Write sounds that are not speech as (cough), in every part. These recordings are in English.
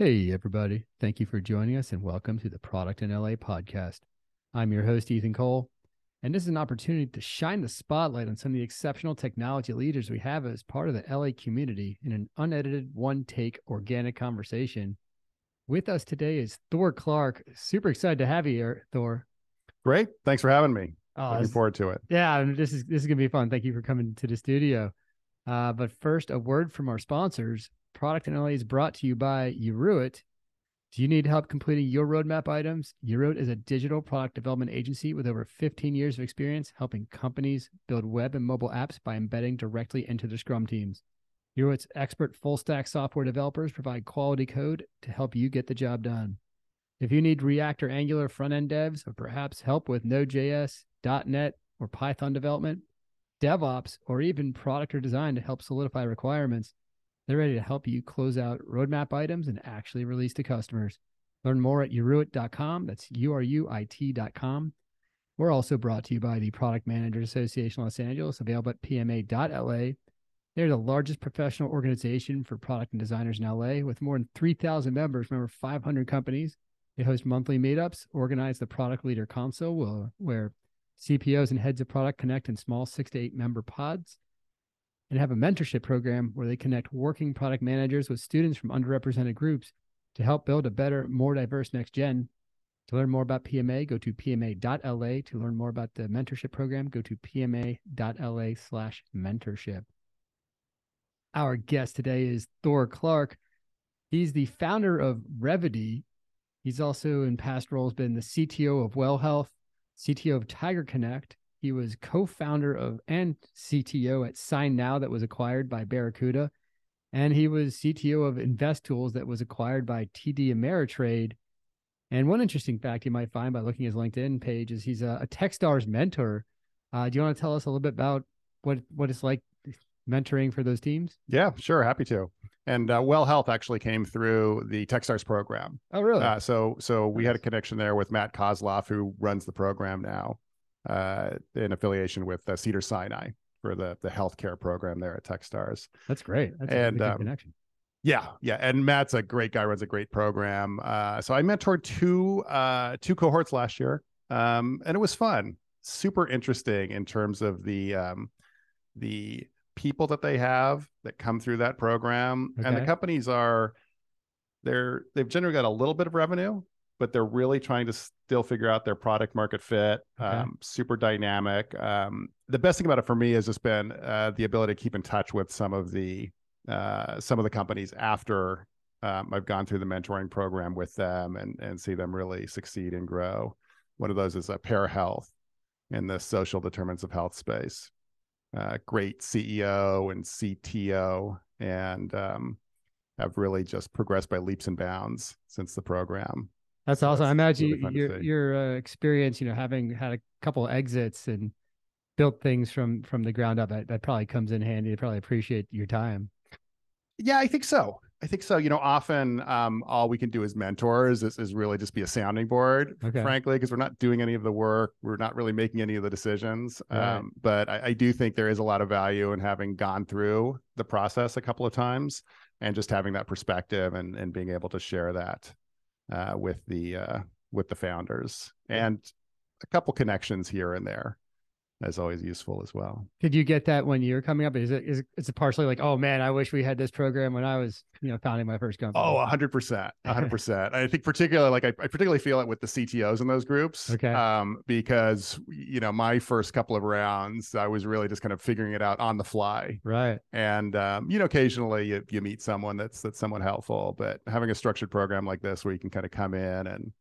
Hey, everybody. Thank you for joining us and welcome to the Product in LA podcast. I'm your host, Ethan Cole, and this is an opportunity to shine the spotlight on some of the exceptional technology leaders we have as part of the LA community in an unedited, one take, organic conversation. With us today is Thor Clark. Super excited to have you here, Thor. Great. Thanks for having me. Oh, Looking forward to it. Yeah, this is this is gonna be fun. Thank you for coming to the studio. Uh, but first, a word from our sponsors. Product LA is brought to you by Uruit. Do you need help completing your roadmap items? Uruit is a digital product development agency with over 15 years of experience helping companies build web and mobile apps by embedding directly into their Scrum teams. Uruit's expert full stack software developers provide quality code to help you get the job done. If you need React or Angular front end devs, or perhaps help with Node.js, .NET, or Python development, DevOps, or even product or design to help solidify requirements, they're ready to help you close out roadmap items and actually release to customers. Learn more at uruit.com. That's U-R-U-I-T.com. We're also brought to you by the Product Managers Association Los Angeles, available at pma.la. They're the largest professional organization for product and designers in LA with more than 3,000 members, remember 500 companies. They host monthly meetups, organize the Product Leader where- where CPOs and heads of product connect in small six to eight member pods, and have a mentorship program where they connect working product managers with students from underrepresented groups to help build a better, more diverse next gen. To learn more about PMA, go to pma.la. To learn more about the mentorship program, go to pma.la slash mentorship. Our guest today is Thor Clark. He's the founder of Revity. He's also in past roles been the CTO of Well Health, CTO of TigerConnect. He was co-founder of and CTO at SignNow that was acquired by Barracuda. And he was CTO of INVESTools that was acquired by TD Ameritrade. And one interesting fact you might find by looking at his LinkedIn page is he's a, a Techstars mentor. Uh, do you want to tell us a little bit about what what it's like mentoring for those teams? Yeah, sure. Happy to. And uh, Well Health actually came through the Techstars program. Oh, really? Uh, so so we had a connection there with Matt Kozloff, who runs the program now, uh, in affiliation with uh, Cedar Sinai for the the healthcare program there at Techstars. That's great. That's a and, um, connection. Yeah, yeah, and Matt's a great guy, runs a great program. Uh, so I mentored two uh, two cohorts last year, um, and it was fun, super interesting in terms of the um, the people that they have that come through that program, and the companies are they're they've generally got a little bit of revenue, but they're really trying to still figure out their product market fit. Okay. Um, super dynamic. Um, the best thing about it for me has just been uh, the ability to keep in touch with some of the uh, some of the companies after um, I've gone through the mentoring program with them and and see them really succeed and grow. One of those is a Pair Health in the social determinants of health space. Uh, great CEO and CTO, and um, have really just progressed by leaps and bounds since the program. That's So awesome. I imagine really your your uh, experience, you know, having had a couple exits and built things from from the ground up, that, that probably comes in handy. They probably appreciate your time. Yeah, I think so. I think so. You know, often um, all we can do as mentors is, is really just be a sounding board, Okay. frankly, because we're not doing any of the work. We're not really making any of the decisions. Right. Um, but I, I do think there is a lot of value in having gone through the process a couple of times and just having that perspective and, and being able to share that uh, with the uh, with the founders. And a couple connections here and there is always useful as well. Did you get that when you were coming up? Is it is it, is it partially like, oh man, I wish we had this program when I was, you know, founding my first company? Oh, a hundred percent, a hundred (laughs) percent. I think particularly like I, I particularly feel it with the CTOs in those groups. Okay. Um, because you know, my first couple of rounds, I was really just kind of figuring it out on the fly. right. And um, you know, occasionally you, you meet someone that's that's somewhat helpful, but having a structured program like this where you can kind of come in and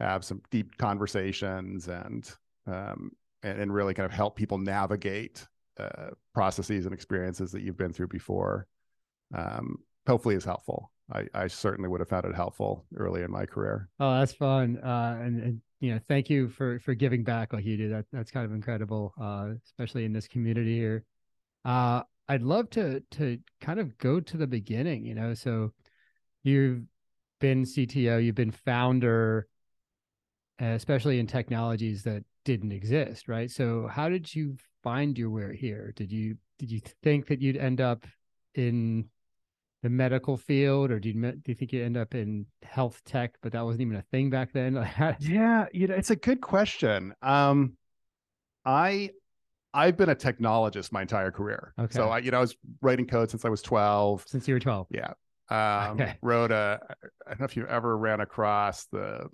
have some deep conversations and um and, and really kind of help people navigate uh, processes and experiences that you've been through before um, hopefully is helpful. I, I certainly would have found it helpful early in my career. Oh, that's fun. Uh, and, and you know, thank you for for giving back like you do. That that's kind of incredible, uh, especially in this community here. Uh, I'd love to to kind of go to the beginning. You know, so you've been CTO, you've been founder, especially in technologies that didn't exist, right? So, how did you find your way here? Did you did you think that you'd end up in the medical field, or do you do you think you end up in health tech? But that wasn't even a thing back then. (laughs) yeah, you know, it's a good question. Um, I I've been a technologist my entire career. Okay. So I, you know, I was writing code since I was 12. Since you were 12. Yeah. (laughs) Um, okay. wrote a, I don't know if you ever ran across the,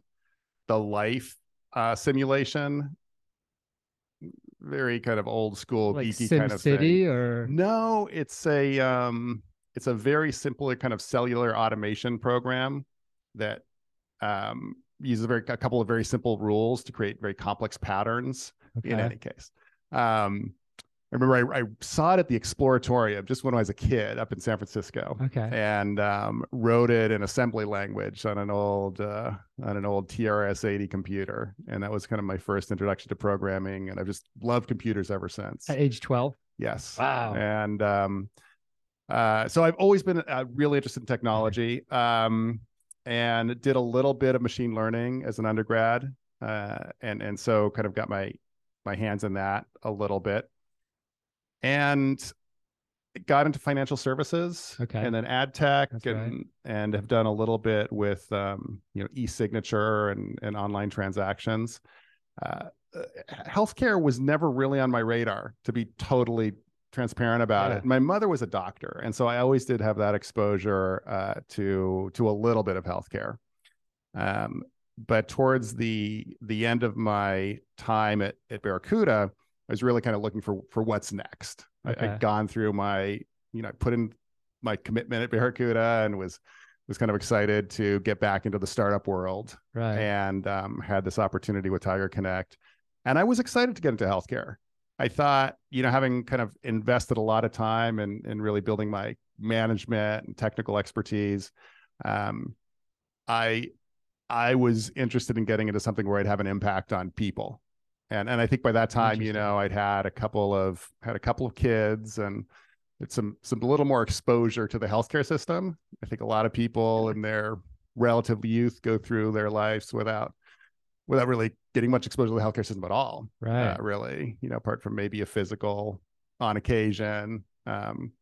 the life uh, simulation. Very kind of old school like geeky Sim kind of City thing. or no, it's a, um, it's a very simple kind of cellular automaton program that um, uses a very a couple of very simple rules to create very complex patterns. Okay. In any case, um, I remember I, I, saw it at the Exploratorium just when I was a kid up in San Francisco. Okay. And um, wrote it in assembly language on an old uh, on an old TRS-80 computer, and that was kind of my first introduction to programming. And I've just loved computers ever since. At age twelve. Yes. Wow. And um, uh, so I've always been uh, really interested in technology, um, and did a little bit of machine learning as an undergrad, uh, and and so kind of got my my hands in that a little bit and got into financial services okay. and then ad tech and right. and have done a little bit with um, you know e-signature and, and online transactions uh, uh, healthcare was never really on my radar to be totally transparent about yeah. it my mother was a doctor and so i always did have that exposure uh, to to a little bit of healthcare um, but towards the the end of my time at, at barracuda I was really kind of looking for for what's next. Okay. I, had gone through my, you know, I put in my commitment at Barracuda and was was kind of excited to get back into the startup world. Right. And um, had this opportunity with TigerConnect, and I was excited to get into healthcare. I thought, you know, having kind of invested a lot of time in in really building my management and technical expertise, um, I I was interested in getting into something where I'd have an impact on people and and I think by that time, you know, I'd had a couple of had a couple of kids and it's some some little more exposure to the healthcare system. I think a lot of people in their relative youth go through their lives without without really getting much exposure to the healthcare system at all. Right. Uh, really, you know, apart from maybe a physical on occasion. Um,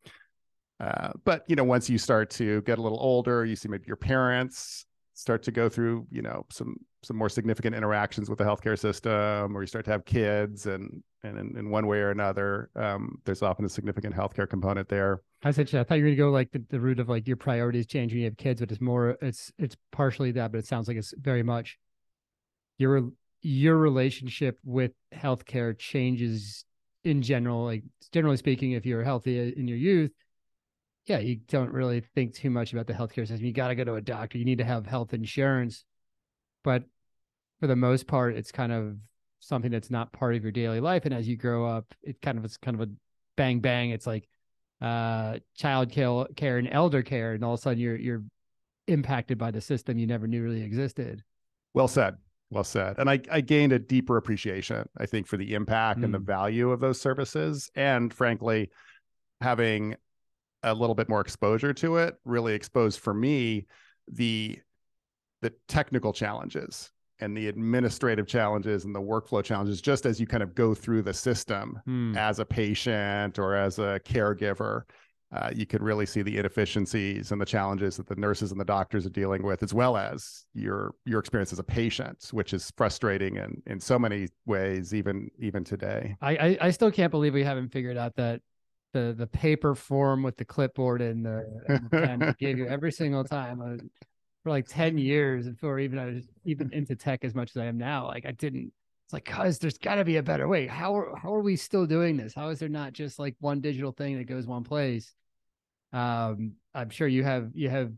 uh, but you know, once you start to get a little older, you see maybe your parents start to go through, you know, some some more significant interactions with the healthcare system, or you start to have kids, and and in, in one way or another, um, there's often a significant healthcare component there. I said, I thought you were gonna go like the, the root of like your priorities change when you have kids, but it's more, it's it's partially that, but it sounds like it's very much your your relationship with healthcare changes in general. Like generally speaking, if you're healthy in your youth, yeah, you don't really think too much about the healthcare system. You got to go to a doctor. You need to have health insurance, but for the most part, it's kind of something that's not part of your daily life. And as you grow up, it kind of is kind of a bang bang. It's like uh, child care and elder care, and all of a sudden you're you're impacted by the system you never knew really existed. Well said. Well said. And I, I gained a deeper appreciation, I think, for the impact mm. and the mm. value of those services. And frankly, having a little bit more exposure to it really exposed for me the the technical challenges and the administrative challenges and the workflow challenges just as you kind of go through the system hmm. as a patient or as a caregiver uh, you could really see the inefficiencies and the challenges that the nurses and the doctors are dealing with as well as your your experience as a patient which is frustrating in in so many ways even even today i i, I still can't believe we haven't figured out that the the paper form with the clipboard and the, and the pen gave you (laughs) every single time uh, for like 10 years before even I was even into tech as much as I am now. Like I didn't it's like cuz there's got to be a better way. How are how are we still doing this? How is there not just like one digital thing that goes one place? Um I'm sure you have you have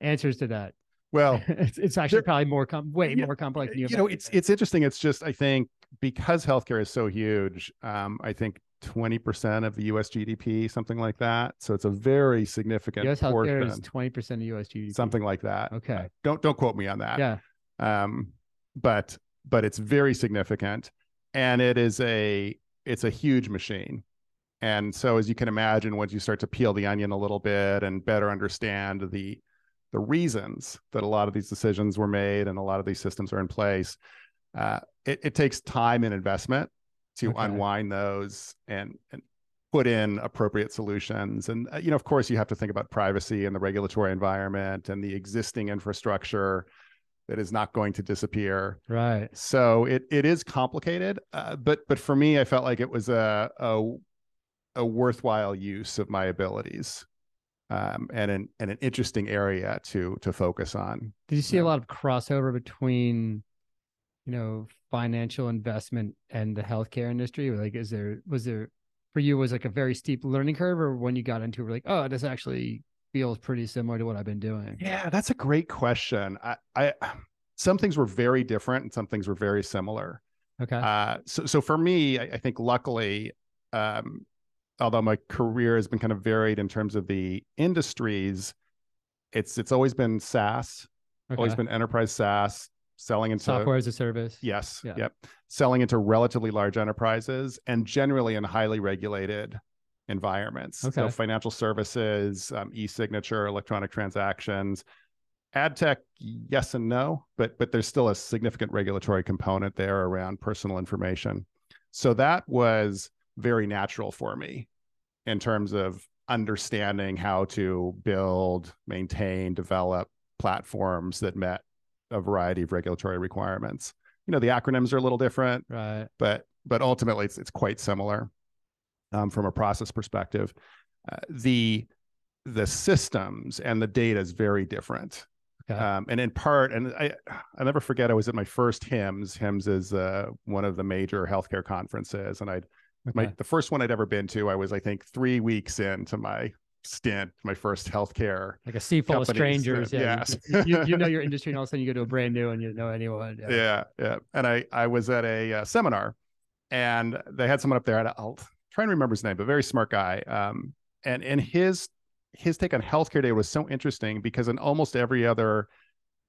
answers to that. Well, (laughs) it's, it's actually there, probably more com- way more complex. you, you know, it's it's interesting. It's just I think because healthcare is so huge, um, I think 20% of the US GDP, something like that. So it's a very significant US portion. healthcare is 20% of US GDP. Something like that. Okay. Uh, don't don't quote me on that. Yeah. Um, but but it's very significant and it is a it's a huge machine. And so as you can imagine, once you start to peel the onion a little bit and better understand the the reasons that a lot of these decisions were made and a lot of these systems are in place, uh, it, it takes time and investment to okay. unwind those and and put in appropriate solutions. And uh, you know, of course, you have to think about privacy and the regulatory environment and the existing infrastructure that is not going to disappear. Right. So it it is complicated, uh, but but for me, I felt like it was a a, a worthwhile use of my abilities, um, and an and an interesting area to to focus on. Did you see Yeah. a lot of crossover between, you know, financial investment and the healthcare industry? Like, is there was there for you was like a very steep learning curve, or when you got into it, we're like, oh, this actually feels pretty similar to what I've been doing. Yeah, that's a great question. I, I some things were very different and some things were very similar. Okay. Uh, so so for me, I, I think luckily, um, although my career has been kind of varied in terms of the industries, it's it's always been SaaS, always been enterprise SaaS, selling into Software as a service. Yes. Yeah. Yep. Selling into relatively large enterprises and generally in highly regulated environments. So Okay. financial services, um, e-signature, electronic transactions, ad tech, yes and no, but but there's still a significant regulatory component there around personal information. So that was very natural for me in terms of understanding how to build, maintain, develop platforms that met a variety of regulatory requirements. You know, the acronyms are a little different, Right. but but ultimately it's it's quite similar um, from a process perspective. Uh, the the systems and the data is very different. Okay. Um, and in part, and I I never forget I was at my first HIMSS. HIMSS is uh, one of the major healthcare conferences, and I my Okay. the first one I'd ever been to. I was I think three weeks into my stint, my first healthcare like a sea full of strangers. Yeah. you- yes. You, you know your (laughs) industry, and all of a sudden you go to a brand new and you know anyone. Yeah. yeah yeah and i i was at a uh, seminar and they had someone up there i'll try and remember his name but very smart guy um and and his his take on healthcare data was so interesting because in almost every other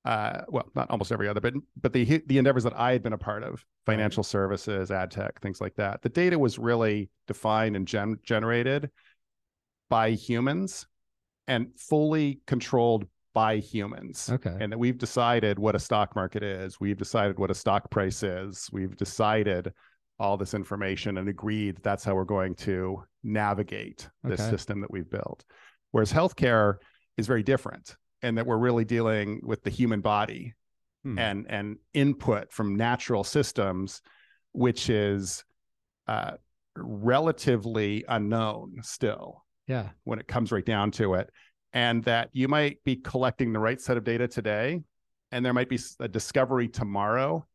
uh well not almost every other but but the the endeavors that i had been a part of financial services ad tech things like that the data was really defined and gen- generated by humans and fully controlled by humans Okay. and that we've decided what a stock market is we've decided what a stock price is we've decided all this information and agreed that's how we're going to navigate this Okay. system that we've built whereas healthcare is very different and that we're really dealing with the human body Hmm. and and input from natural systems which is uh, relatively unknown still Yeah. when it comes right down to it. And that you might be collecting the right set of data today, and there might be a discovery tomorrow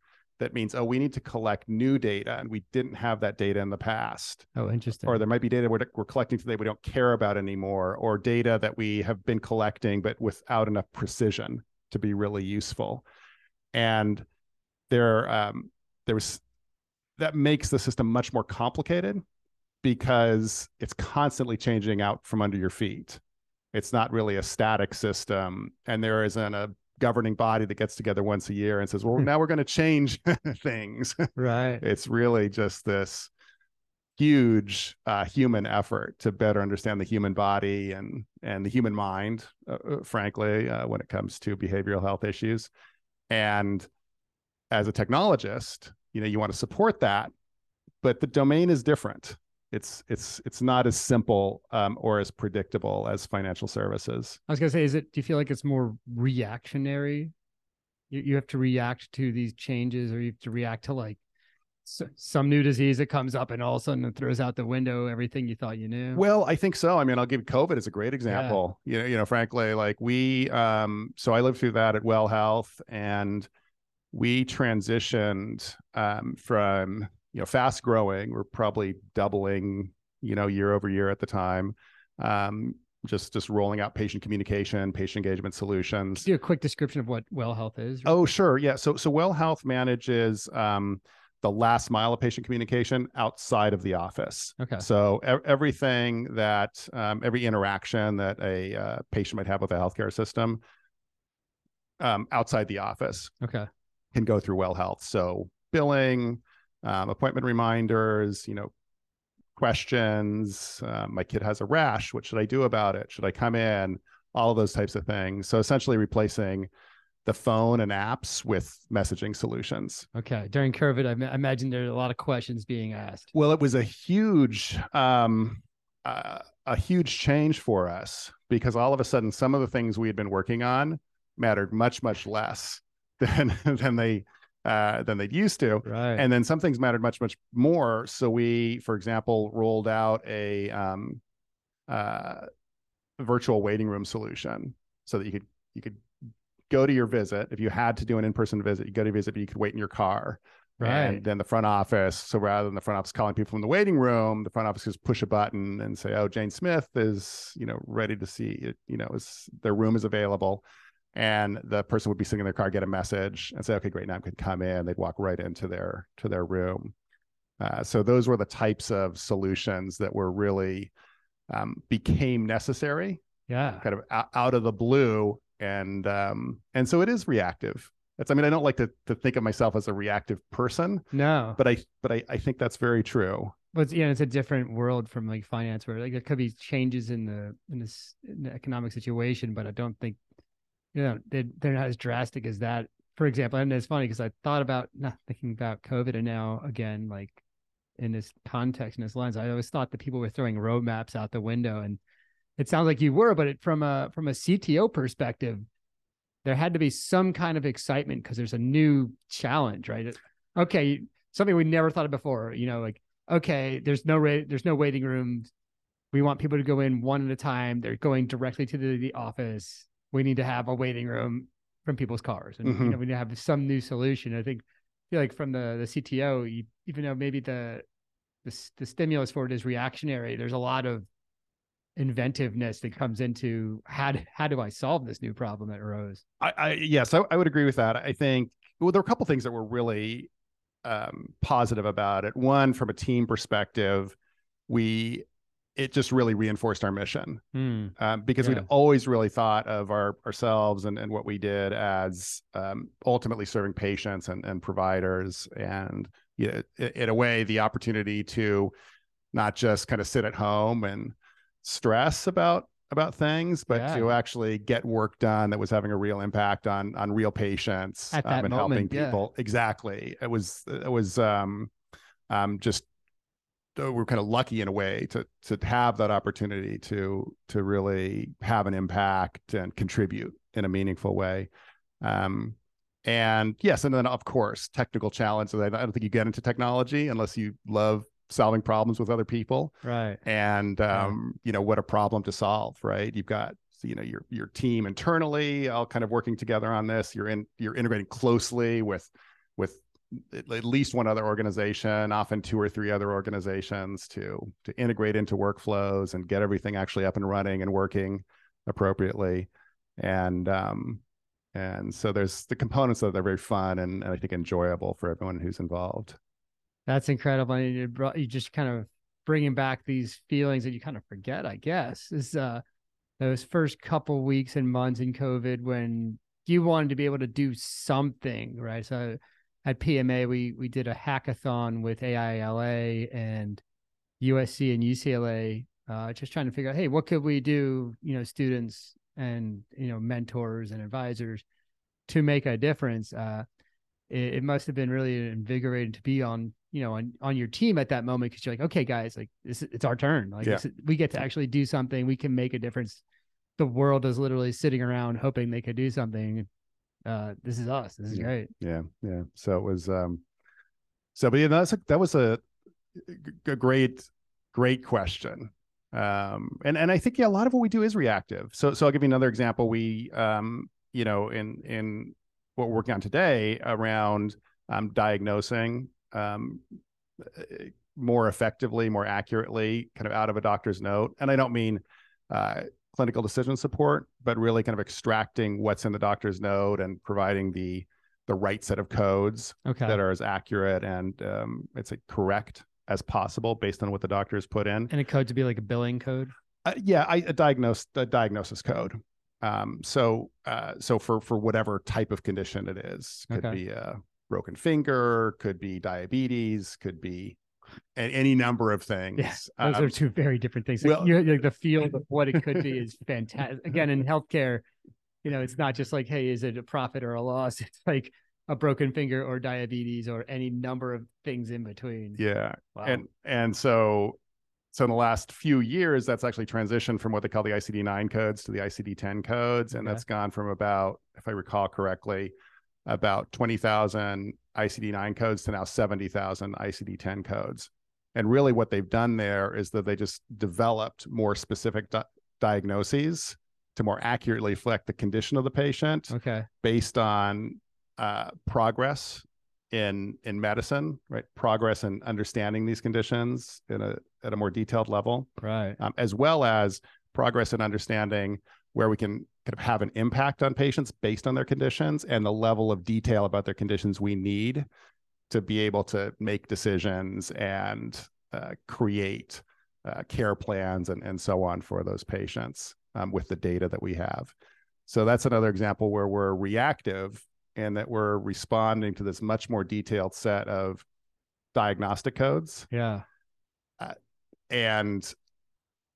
that means, oh, we need to collect new data, and we didn't have that data in the past. Oh, interesting. Or there might be data we're, we're collecting today we don't care about anymore, or data that we have been collecting but without enough precision to be really useful. And there, um, there was that makes the system much more complicated because it's constantly changing out from under your feet. It's not really a static system, and there isn't a governing body that gets together once a year and says, "Well, now we're going to change (laughs) things." right. it's really just this huge uh, human effort to better understand the human body and and the human mind, uh, uh, frankly, uh, when it comes to behavioral health issues. And as a technologist, you know, you want to support that, but the domain is different. It's it's it's not as simple um, or as predictable as financial services. I was gonna say, is it? Do you feel like it's more reactionary? You you have to react to these changes, or you have to react to like some new disease that comes up, and all of a sudden it throws out the window everything you thought you knew. Well, I think so. I mean, I'll give COVID as a great example. You know, you know, frankly, like we um so I lived through that at Well Health and we transitioned um from, you know, fast growing, we're probably doubling, you know, year over year at the time. Um just just rolling out patient communication, patient engagement solutions. do a quick description of what well health is. Oh, sure. Yeah. So so Well Health manages um the last mile of patient communication outside of the office. Okay. So e- everything that um, every interaction that a uh, patient might have with a healthcare system um, outside the office Okay. can go through Well Health. So billing, um, appointment reminders, you know, questions. Uh, my kid has a rash. What should I do about it? Should I come in? All of those types of things. So essentially replacing the phone and apps with messaging solutions. Okay. During COVID, I, ma- imagine there are a lot of questions being asked. Well, it was a huge um uh, a huge change for us because all of a sudden some of the things we had been working on mattered much much less (laughs) than than they uh, than they'd used to. Right. And then some things mattered much, much more. So we, for example, rolled out a um, uh, virtual waiting room solution so that you could you could go to your visit if you had to do an in-person visit. You go to visit, but you could wait in your car. right. And then the front office. So rather than the front office calling people from the waiting room, the front office just push a button and say, "Oh, Jane Smith is you know ready to see it. You know, is their room is available." And the person would be sitting in their car, get a message, and say, "Okay, great, now I can come in." They'd walk right into their to their room. Uh, so those were the types of solutions that were really um, became necessary, yeah. kind of out, out of the blue, and um, and so it is reactive. That's I mean I don't like to to think of myself as a reactive person, No. but I but I, I think that's very true. But it's- yeah, it's a different world from like finance, where like there could be changes in the in this in the economic situation, but I don't think you know they they're not as drastic as that. For example, and it's funny because I thought about not thinking about COVID, and now again, like in this context, in this lens, I always thought that people were throwing roadmaps out the window, and it sounds like you were, but it, from a from a CTO perspective, there had to be some kind of excitement because there's a new challenge, right? Okay, something we never thought of before. You know, like okay, there's no ra- there's no waiting rooms. We want people to go in one at a time. They're going directly to the, the office. We need to have a waiting room from people's cars, and you Mhm. know we need to have some new solution. I think, I feel like from the the CTO, you, even though maybe the, the the stimulus for it is reactionary, there's a lot of inventiveness that comes into how do, how do I solve this new problem that arose? I, I yes, I, I would agree with that. I think well, there were a couple things that were really um, positive about it. One, from a team perspective, we it just really reinforced our mission Hmm. um, because Yeah. we'd always really thought of our ourselves and, and what we did as um, ultimately serving patients and, and providers and you know, in, a way the opportunity to not just kind of sit at home and stress about about things but Yeah. to actually get work done that was having a real impact on on real patients At that and helping moment, yeah. people exactly it was it was um um just we're kind of lucky in a way to to have that opportunity to to really have an impact and contribute in a meaningful way. Um, and yes, and then of course technical challenges. I don't think you get into technology unless you love solving problems with other people. Right. And um, you know what a problem to solve, right? You've got you know your your team internally all kind of working together on this. You're in you're integrating closely with with at least one other organization, often two or three other organizations to to integrate into workflows and get everything actually up and running and working appropriately. And um, and so there's the components that are very fun and, and I think enjoyable for everyone who's involved. That's incredible. And you brought you just kind of bringing back these feelings that you kind of forget, I guess. Is uh those first couple weeks and months in COVID when you wanted to be able to do something, right? So at PMA we we did a hackathon with AILA and USC and UCLA, uh, just trying to figure out, hey, what could we do, you know, students and you know, mentors and advisors to make a difference. Uh it, it must have been really invigorating to be on you know on, on your team at that moment because you're like okay guys like this it's our turn like Yeah. this we get to actually do something we can make a difference the world is literally sitting around hoping they could do something uh this is us this is Yeah. great Yeah, yeah. So it was um so but yeah, that's a, that was a, a great great question. Um and and I think yeah, a lot of what we do is reactive. So so I'll give you another example. We um you know in in what we're working on today around um diagnosing um more effectively, more accurately kind of out of a doctor's note. And I don't mean uh clinical decision support, but really kind of extracting what's in the doctor's note and providing the the right set of codes okay that are as accurate and um, it's like correct as possible based on what the doctor has put in. and a code to be like a billing code Uh, yeah, I a diagnose a diagnosis code. Um, so uh, so for for whatever type of condition it is, could Okay. be a broken finger, could be diabetes, could be a, any number of things. Yeah, those Um, are two very different things well- like, like the field of what it could be is fantastic again in healthcare you know it's not just like hey is it a profit or a loss (laughs) it's like a broken finger or diabetes or any number of things in between yeah, wow. and and so so in the last few years, that's actually transitioned from what they call the ICD 9 codes to the ICD 10 codes. And Okay. that's gone from about, if I recall correctly, about 20,000 ICD 9 codes to now 70,000 ICD 10 codes. And really, what they've done there is that they just developed more specific di- diagnoses to more accurately reflect the condition of the patient Okay. based on uh, progress in in medicine, right? Progress in understanding these conditions in a at a more detailed level, Right. um, as well as progress in understanding where we can kind of have an impact on patients based on their conditions and the level of detail about their conditions we need to be able to make decisions and uh, create uh, care plans and, and so on for those patients um, with the data that we have. So that's another example where we're reactive and that we're responding to this much more detailed set of diagnostic codes. Yeah. And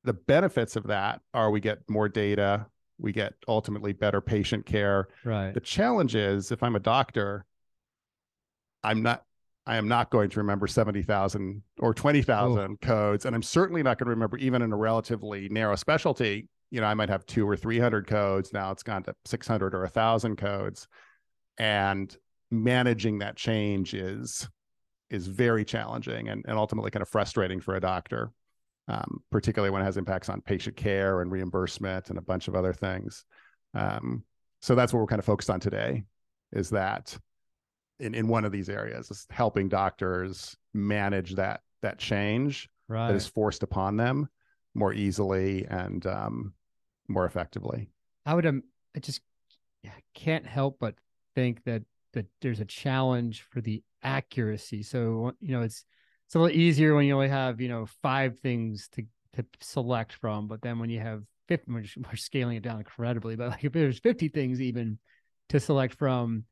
the benefits of that are we get more data, we get ultimately better patient care. Right. The challenge is if I'm a doctor, I'm not I am not going to remember 70,000 or 20,000 codes and I'm certainly not going to remember even in a relatively narrow specialty, you know, I might have 2 or 300 codes, now it's gone to 600 or 1000 codes. And managing that change is is very challenging and, and ultimately kind of frustrating for a doctor um, particularly when it has impacts on patient care and reimbursement and a bunch of other things. Um, so that's what we're kind of focused on today is that in, in one of these areas is helping doctors manage that that change Right. that is forced upon them more easily and um, more effectively. I would um, I just can't help but think that that there's a challenge for the accuracy. So you know, it's it's a little easier when you only have you know five things to to select from, but then when you have 50, (laughs) we're, just, we're scaling it down incredibly. But like if there's 50 things even to select from,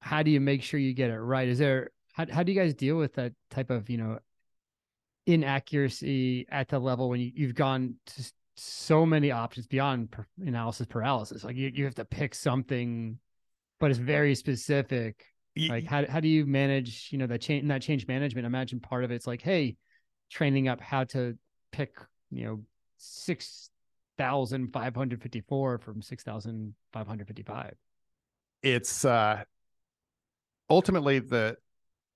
how do you make sure you get it right? Is there how how do you guys deal with that type of you know inaccuracy at the level when you, you've gone to so many options beyond analysis paralysis like you, you have to pick something but it's very specific like how, how do you manage you know that change that change management imagine part of it's like hey training up how to pick you know 6554 from 6555 it's uh, ultimately the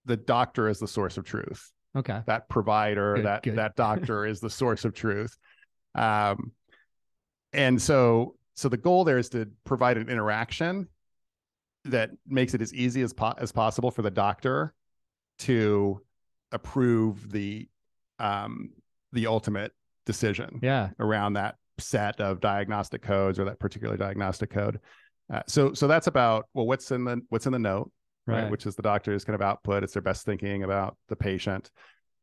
the doctor is the source of truth. okay that provider Good, that good. that doctor (laughs) is the source of truth um and so so the goal there is to provide an interaction that makes it as easy as po- as possible for the doctor to approve the um the ultimate decision yeah around that set of diagnostic codes or that particular diagnostic code uh, so so that's about well what's in the what's in the note right. right Which is the doctor's kind of output. It's their best thinking about the patient.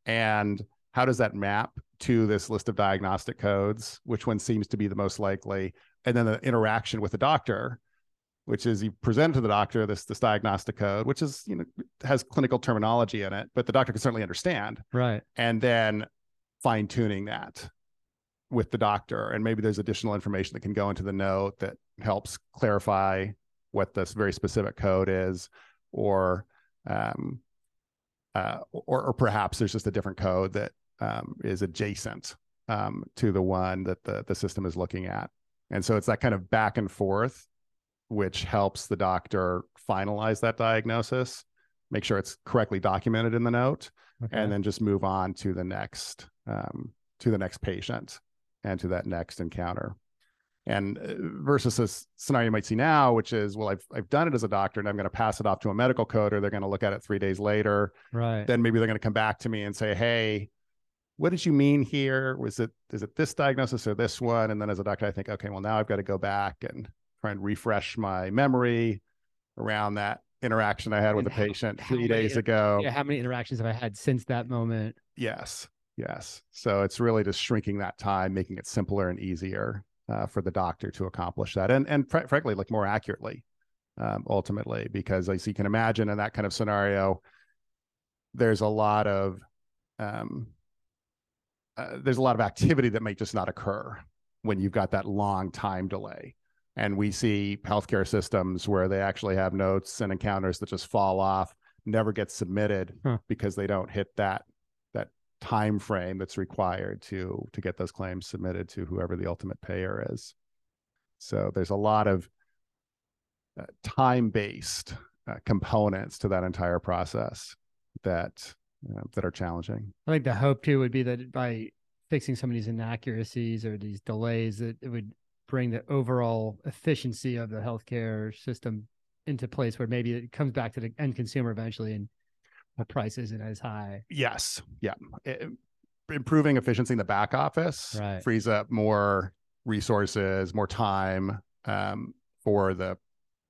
And how does that map to this list of diagnostic codes? Which one seems to be the most likely? And then the interaction with the doctor, which is you present to the doctor this this diagnostic code, which is you know has clinical terminology in it, but the doctor can certainly understand. right. And then fine tuning that with the doctor, and maybe there's additional information that can go into the note that helps clarify what this very specific code is, or um, uh, or, or perhaps there's just a different code that um, is adjacent um, to the one that the the system is looking at, and so it's that kind of back and forth, which helps the doctor finalize that diagnosis, make sure it's correctly documented in the note, okay. and then just move on to the next um, to the next patient and to that next encounter. And uh, versus this scenario you might see now which is well i've, I've done it as a doctor and i'm going to pass it off to a medical coder. They're going to look at it three days later. Right. Then maybe they're going to come back to me and say hey what did you mean here? Was it is it this diagnosis or this one? And then as a doctor i think okay well now i've got to go back and try and refresh my memory around that interaction i had with And the patient how three days ago yeah how many interactions have i had since that moment Yes, yes. So it's really just shrinking that time, making it simpler and easier uh, for the doctor to accomplish that, and and fr- frankly, like more accurately, um, ultimately, because as you can imagine, in that kind of scenario, there's a lot of um, uh, there's a lot of activity that may just not occur when you've got that long time delay. And we see healthcare systems where they actually have notes and encounters that just fall off, never get submitted Huh. because they don't hit that that time frame that's required to to get those claims submitted to whoever the ultimate payer is. So there's a lot of uh, time based uh, components to that entire process that uh, that are challenging. I think the hope too would be that by fixing some of these inaccuracies or these delays, that it would bring the overall efficiency of the healthcare system into place where maybe it comes back to the end consumer eventually and the price isn't as high. Yes. Yeah. It, improving efficiency in the back office right. frees up more resources, more time um, for the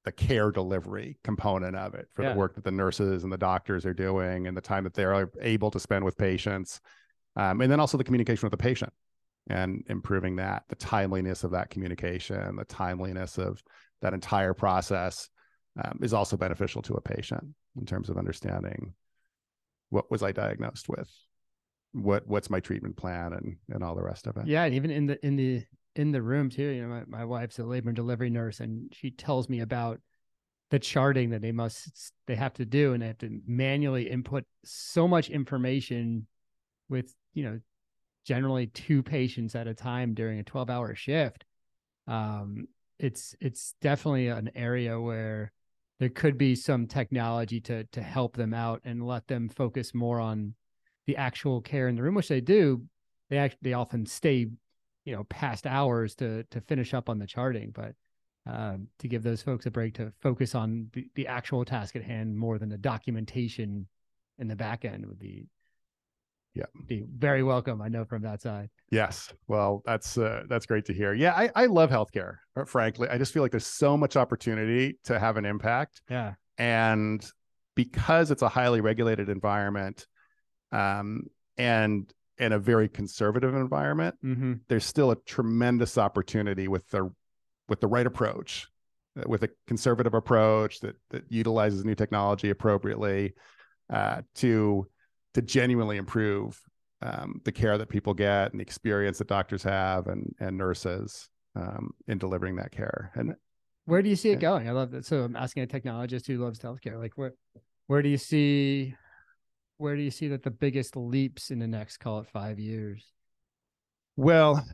the care delivery component of it, for yeah. the work that the nurses and the doctors are doing, and the time that they're able to spend with patients, um, and then also the communication with the patient and improving that, the timeliness of that communication, the timeliness of that entire process um, is also beneficial to a patient in terms of understanding what was I diagnosed with, what what's my treatment plan, and and all the rest of it. Yeah, and even in the in the in the room too. You know, my, my wife's a labor and delivery nurse, and she tells me about the charting that they must they have to do, and they have to manually input so much information with you know generally two patients at a time during a 12 hour shift um, it's it's definitely an area where there could be some technology to to help them out and let them focus more on the actual care in the room which they do. They actually they often stay you know past hours to to finish up on the charting but um, to give those folks a break to focus on the, the actual task at hand more than the documentation in the back end would be yeah. Be very welcome i know from that side. Yes. Well that's uh, that's great to hear. Yeah i, I love healthcare uh, frankly. I just feel like there's so much opportunity to have an impact. Yeah. And because it's a highly regulated environment um, and in a very conservative environment mm-hmm. there's still a tremendous opportunity with the with the right approach uh, with a conservative approach that that utilizes new technology appropriately uh, to to genuinely improve um, the care that people get and the experience that doctors have and and nurses um, in delivering that care. And where do you see it going? I love that. So I'm asking a technologist who loves healthcare. Like where where do you see where do you see that the biggest leaps in the next call it five years? Well,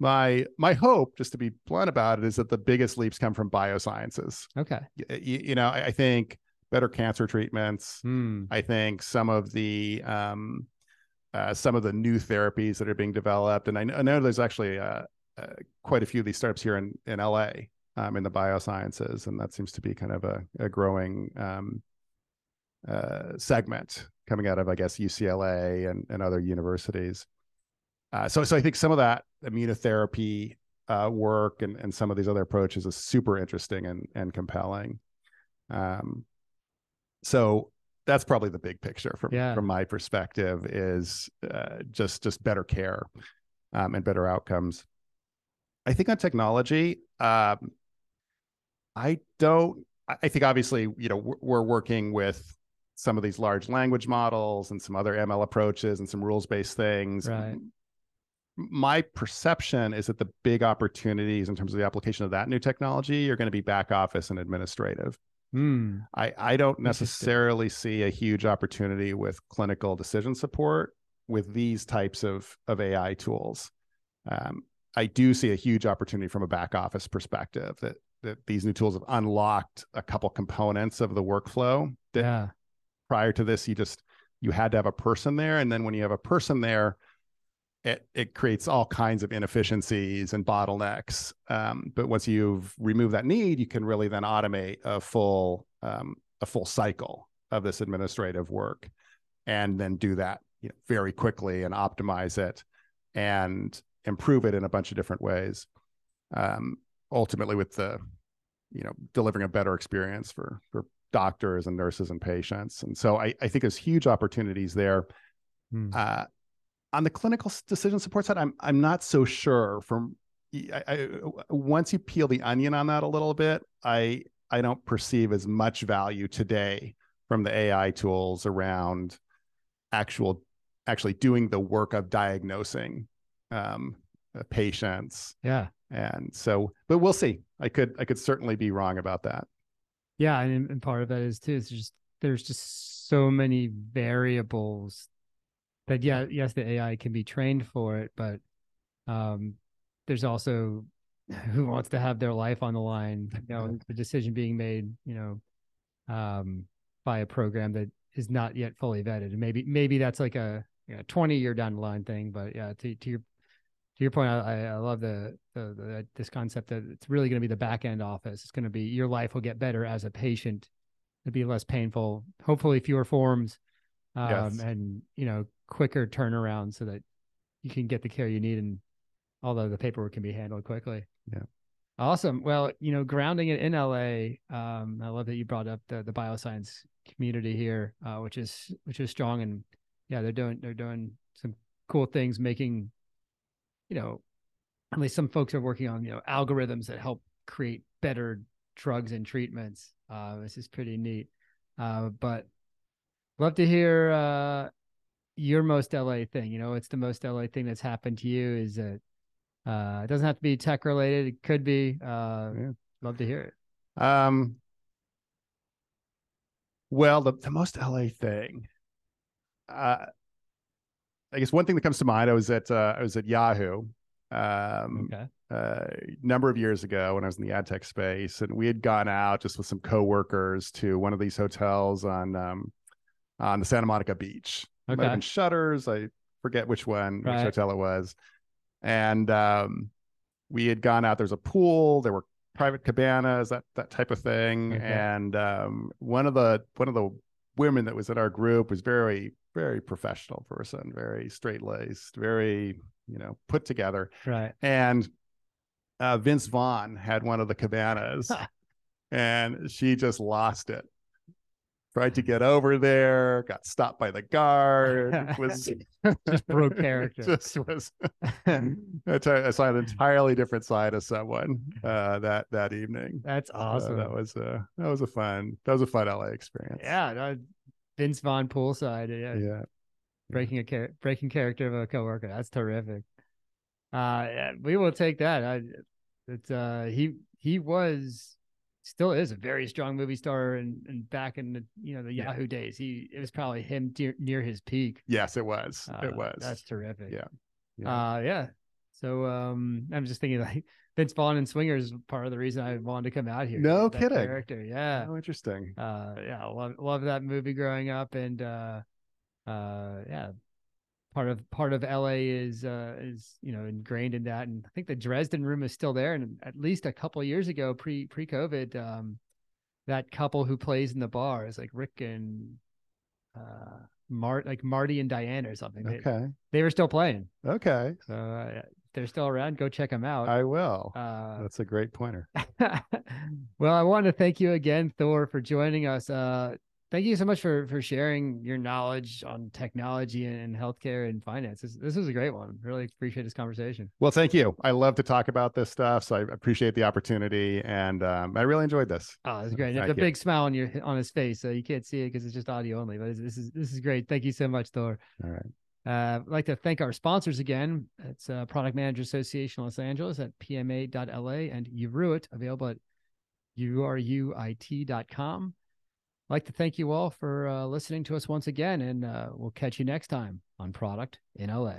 my my hope, just to be blunt about it, is that the biggest leaps come from biosciences. Okay. You, you know, I, I think better cancer treatments. Mm. I think some of the um, uh, some of the new therapies that are being developed, and I, I know there's actually uh, uh, quite a few of these startups here in in LA um, in the biosciences, and that seems to be kind of a, a growing um, uh, segment coming out of, I guess, UCLA and, and other universities. Uh, so, so I think some of that immunotherapy uh, work and, and some of these other approaches is super interesting and, and compelling. Um, so that's probably the big picture from yeah. from my perspective is uh, just just better care um, and better outcomes. I think on technology, um, I don't. I think obviously, you know, we're, working with some of these large language models and some other ML approaches and some rules based things. Right. My perception is that the big opportunities in terms of the application of that new technology are going to be back office and administrative. Mm. I, I don't necessarily see a huge opportunity with clinical decision support with these types of, of AI tools. Um, I do see a huge opportunity from a back office perspective that that these new tools have unlocked a couple components of the workflow that yeah. prior to this you just you had to have a person there and then when you have a person there it it creates all kinds of inefficiencies and bottlenecks. Um, but once you've removed that need, you can really then automate a full um, a full cycle of this administrative work, and then do that you know, very quickly and optimize it and improve it in a bunch of different ways. Um, ultimately, with the you know delivering a better experience for for doctors and nurses and patients. And so I, I think there's huge opportunities there. Hmm. Uh, on the clinical decision support side, I'm I'm not so sure. From I, I, once you peel the onion on that a little bit, I I don't perceive as much value today from the AI tools around actual actually doing the work of diagnosing um, uh, patients. Yeah, and so, but we'll see. I could I could certainly be wrong about that. Yeah, and, and part of that is too. It's just there's just so many variables that yeah, yes, the AI can be trained for it, but um, there's also (laughs) who wants to have their life on the line, you know, the decision being made, you know, um, by a program that is not yet fully vetted. And maybe maybe that's like a you know, 20 year down the line thing. But yeah, to, to your to your point, I, I love the, the, the this concept that it's really going to be the back end office. It's going to be your life will get better as a patient. It'll be less painful, hopefully fewer forms, um, yes. and you know quicker turnaround so that you can get the care you need and although the paperwork can be handled quickly. Yeah. Awesome. Well, you know, grounding it in LA, um, I love that you brought up the the bioscience community here, uh, which is which is strong and yeah, they're doing they're doing some cool things, making, you know, at least some folks are working on you know algorithms that help create better drugs and treatments. Uh, this is pretty neat. Uh, but love to hear uh, your most LA thing. You know, it's the most LA thing that's happened to you. Is it? Uh, it doesn't have to be tech related. It could be. Uh, yeah. Love to hear it. Um. Well, the the most LA thing. Uh, I guess one thing that comes to mind. I was at uh, I was at Yahoo. Um, okay. Uh, number of years ago when I was in the ad tech space, and we had gone out just with some coworkers to one of these hotels on um, on the Santa Monica beach. Okay. Might have been Shutters. I forget which one, right. which hotel it was. And um, we had gone out. There's a pool. There were private cabanas, that that type of thing. Okay. And um, one of the one of the women that was in our group was very very professional person, very straight laced, very you know put together. Right. And uh, Vince Vaughn had one of the cabanas, (laughs) and she just lost it tried to get over there, got stopped by the guard, (laughs) was just broke (laughs) character. Just was (laughs) I saw an entirely different side of someone uh, that that evening. That's awesome. Uh, that was a that was a fun that was a fun LA experience. Yeah, no, Vince Vaughn poolside. Yeah, yeah. Breaking a char- breaking character of a coworker. That's terrific. Uh, yeah, we will take that. I, it's uh, he he was still is a very strong movie star and, and back in the you know the yeah. Yahoo days he it was probably him dear, near his peak. Yes, it was. Uh, it was. That's terrific. Yeah. Yeah. Uh yeah. So um I'm just thinking like (laughs) Vince Vaughn and Swingers part of the reason I wanted to come out here. No kidding. Character. Yeah. Oh, interesting. Uh yeah, love love that movie growing up and uh uh yeah, part of part of LA is uh, is you know ingrained in that, and I think the Dresden room is still there. And at least a couple years ago, pre pre COVID, um, that couple who plays in the bar is like Rick and uh, Mart, like Marty and Diane or something. Okay, they, they were still playing. Okay, so uh, they're still around. Go check them out. I will. Uh, That's a great pointer. (laughs) well, I want to thank you again, Thor, for joining us. Uh, thank you so much for for sharing your knowledge on technology and healthcare and finance. This, this was a great one. Really appreciate this conversation. Well, thank you. I love to talk about this stuff, so I appreciate the opportunity, and um, I really enjoyed this. Oh, it's great. There's a big smile on your on his face, so you can't see it because it's just audio only. But this is this is great. Thank you so much, Thor. All right. Uh, I'd like to thank our sponsors again. It's uh, Product Manager Association Los Angeles at pma.la and Uruit, available at uruit.com. I'd like to thank you all for uh, listening to us once again, and uh, we'll catch you next time on Product in LA.